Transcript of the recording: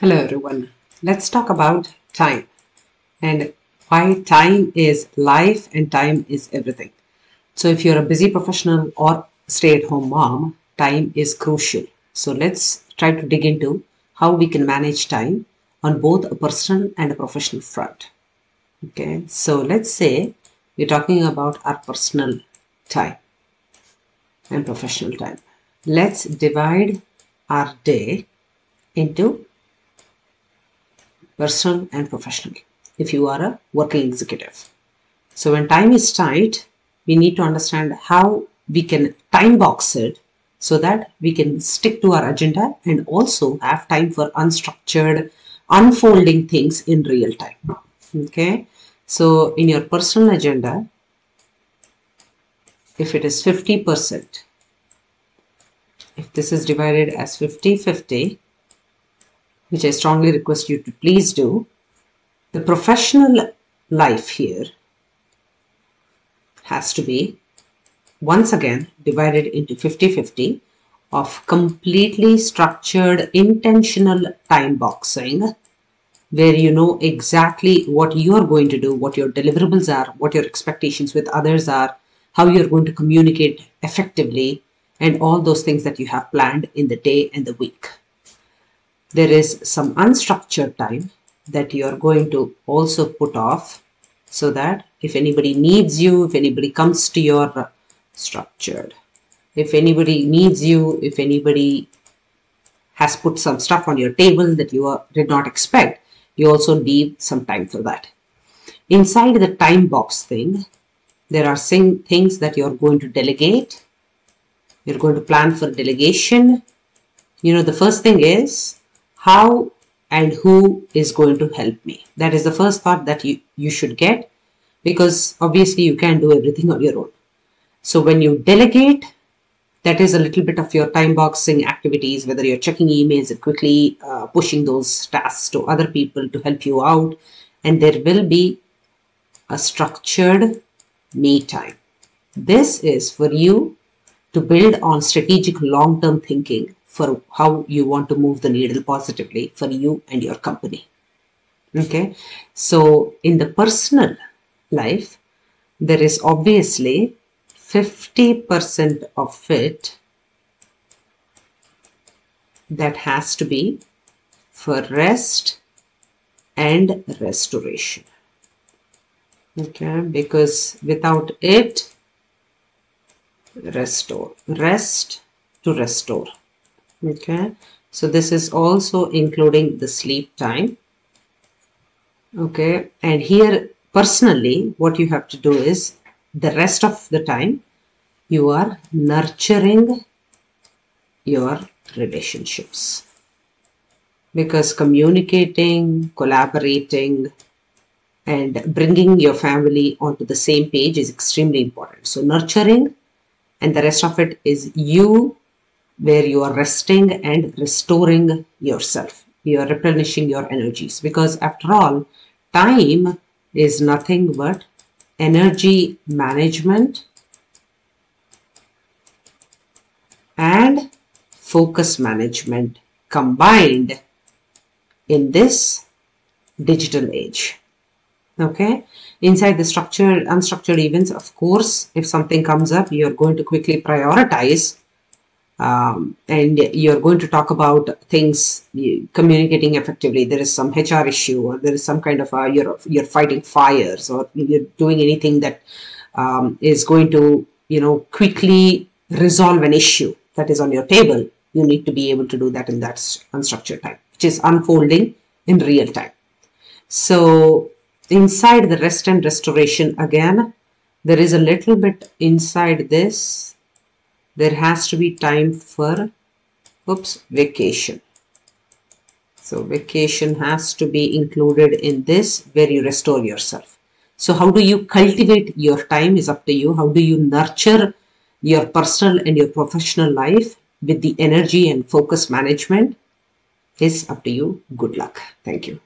Hello everyone. Let's talk about time and why time is life and time is everything. So if you're a busy professional or stay-at-home mom, time is crucial. So let's try to dig into how we can manage time on both a personal and a professional front. Okay, so let's say we're talking about our personal time and professional time. Let's divide our day into personal and professional if you are a working executive. So when time is tight, we need to understand how we can time box it so that we can stick to our agenda and also have time for unstructured, unfolding things in real time. Okay. So in your personal agenda, if it is 50%, if this is divided as 50-50, which I strongly request you to please do, the professional life here has to be once again divided into 50-50 of completely structured intentional time boxing where you know exactly what you're going to do, what your deliverables are, what your expectations with others are, how you're going to communicate effectively, and all those things that you have planned in the day and the week there is some unstructured time that you are going to also put off so that if anybody needs you, if anybody comes to your uh, structured, if anybody needs you, if anybody has put some stuff on your table that you are, did not expect, you also leave some time for that. Inside the time box thing, there are things that you're going to delegate. You're going to plan for delegation. You know, the first thing is how and who is going to help me. That is the first part that you, you should get because obviously you can't do everything on your own. So when you delegate, that is a little bit of your time boxing activities, whether you're checking emails and quickly uh, pushing those tasks to other people to help you out. And there will be a structured me time. This is for you to build on strategic long-term thinking for how you want to move the needle positively for you and your company. Okay, so in the personal life, there is obviously 50% of it that has to be for rest and restoration. Okay, because without it, restore, rest to restore okay. So this is also including the sleep time. Okay. And here personally what you have to do is the rest of the time you are nurturing your relationships. Because communicating collaborating and bringing your family onto the same page is extremely important. So nurturing and the rest of it is you where you are resting and restoring yourself. You are replenishing your energies because after all, time is nothing but energy management and focus management combined in this digital age. Okay, inside the structured, unstructured events, of course, if something comes up, you're going to quickly prioritize um, and you're going to talk about things communicating effectively. There is some hr issue or there is some kind of a, you're you're fighting fires or you're doing anything that um, is going to you know quickly resolve an issue that is on your table. You need to be able to do that in that unstructured time which is unfolding in real time. So inside the rest and restoration again there is a little bit inside this there has to be time for oops vacation. So vacation has to be included in this where you restore yourself. So how do you cultivate your time is up to you. How do you nurture your personal and your professional life with the energy and focus management is up to you. Good luck. Thank you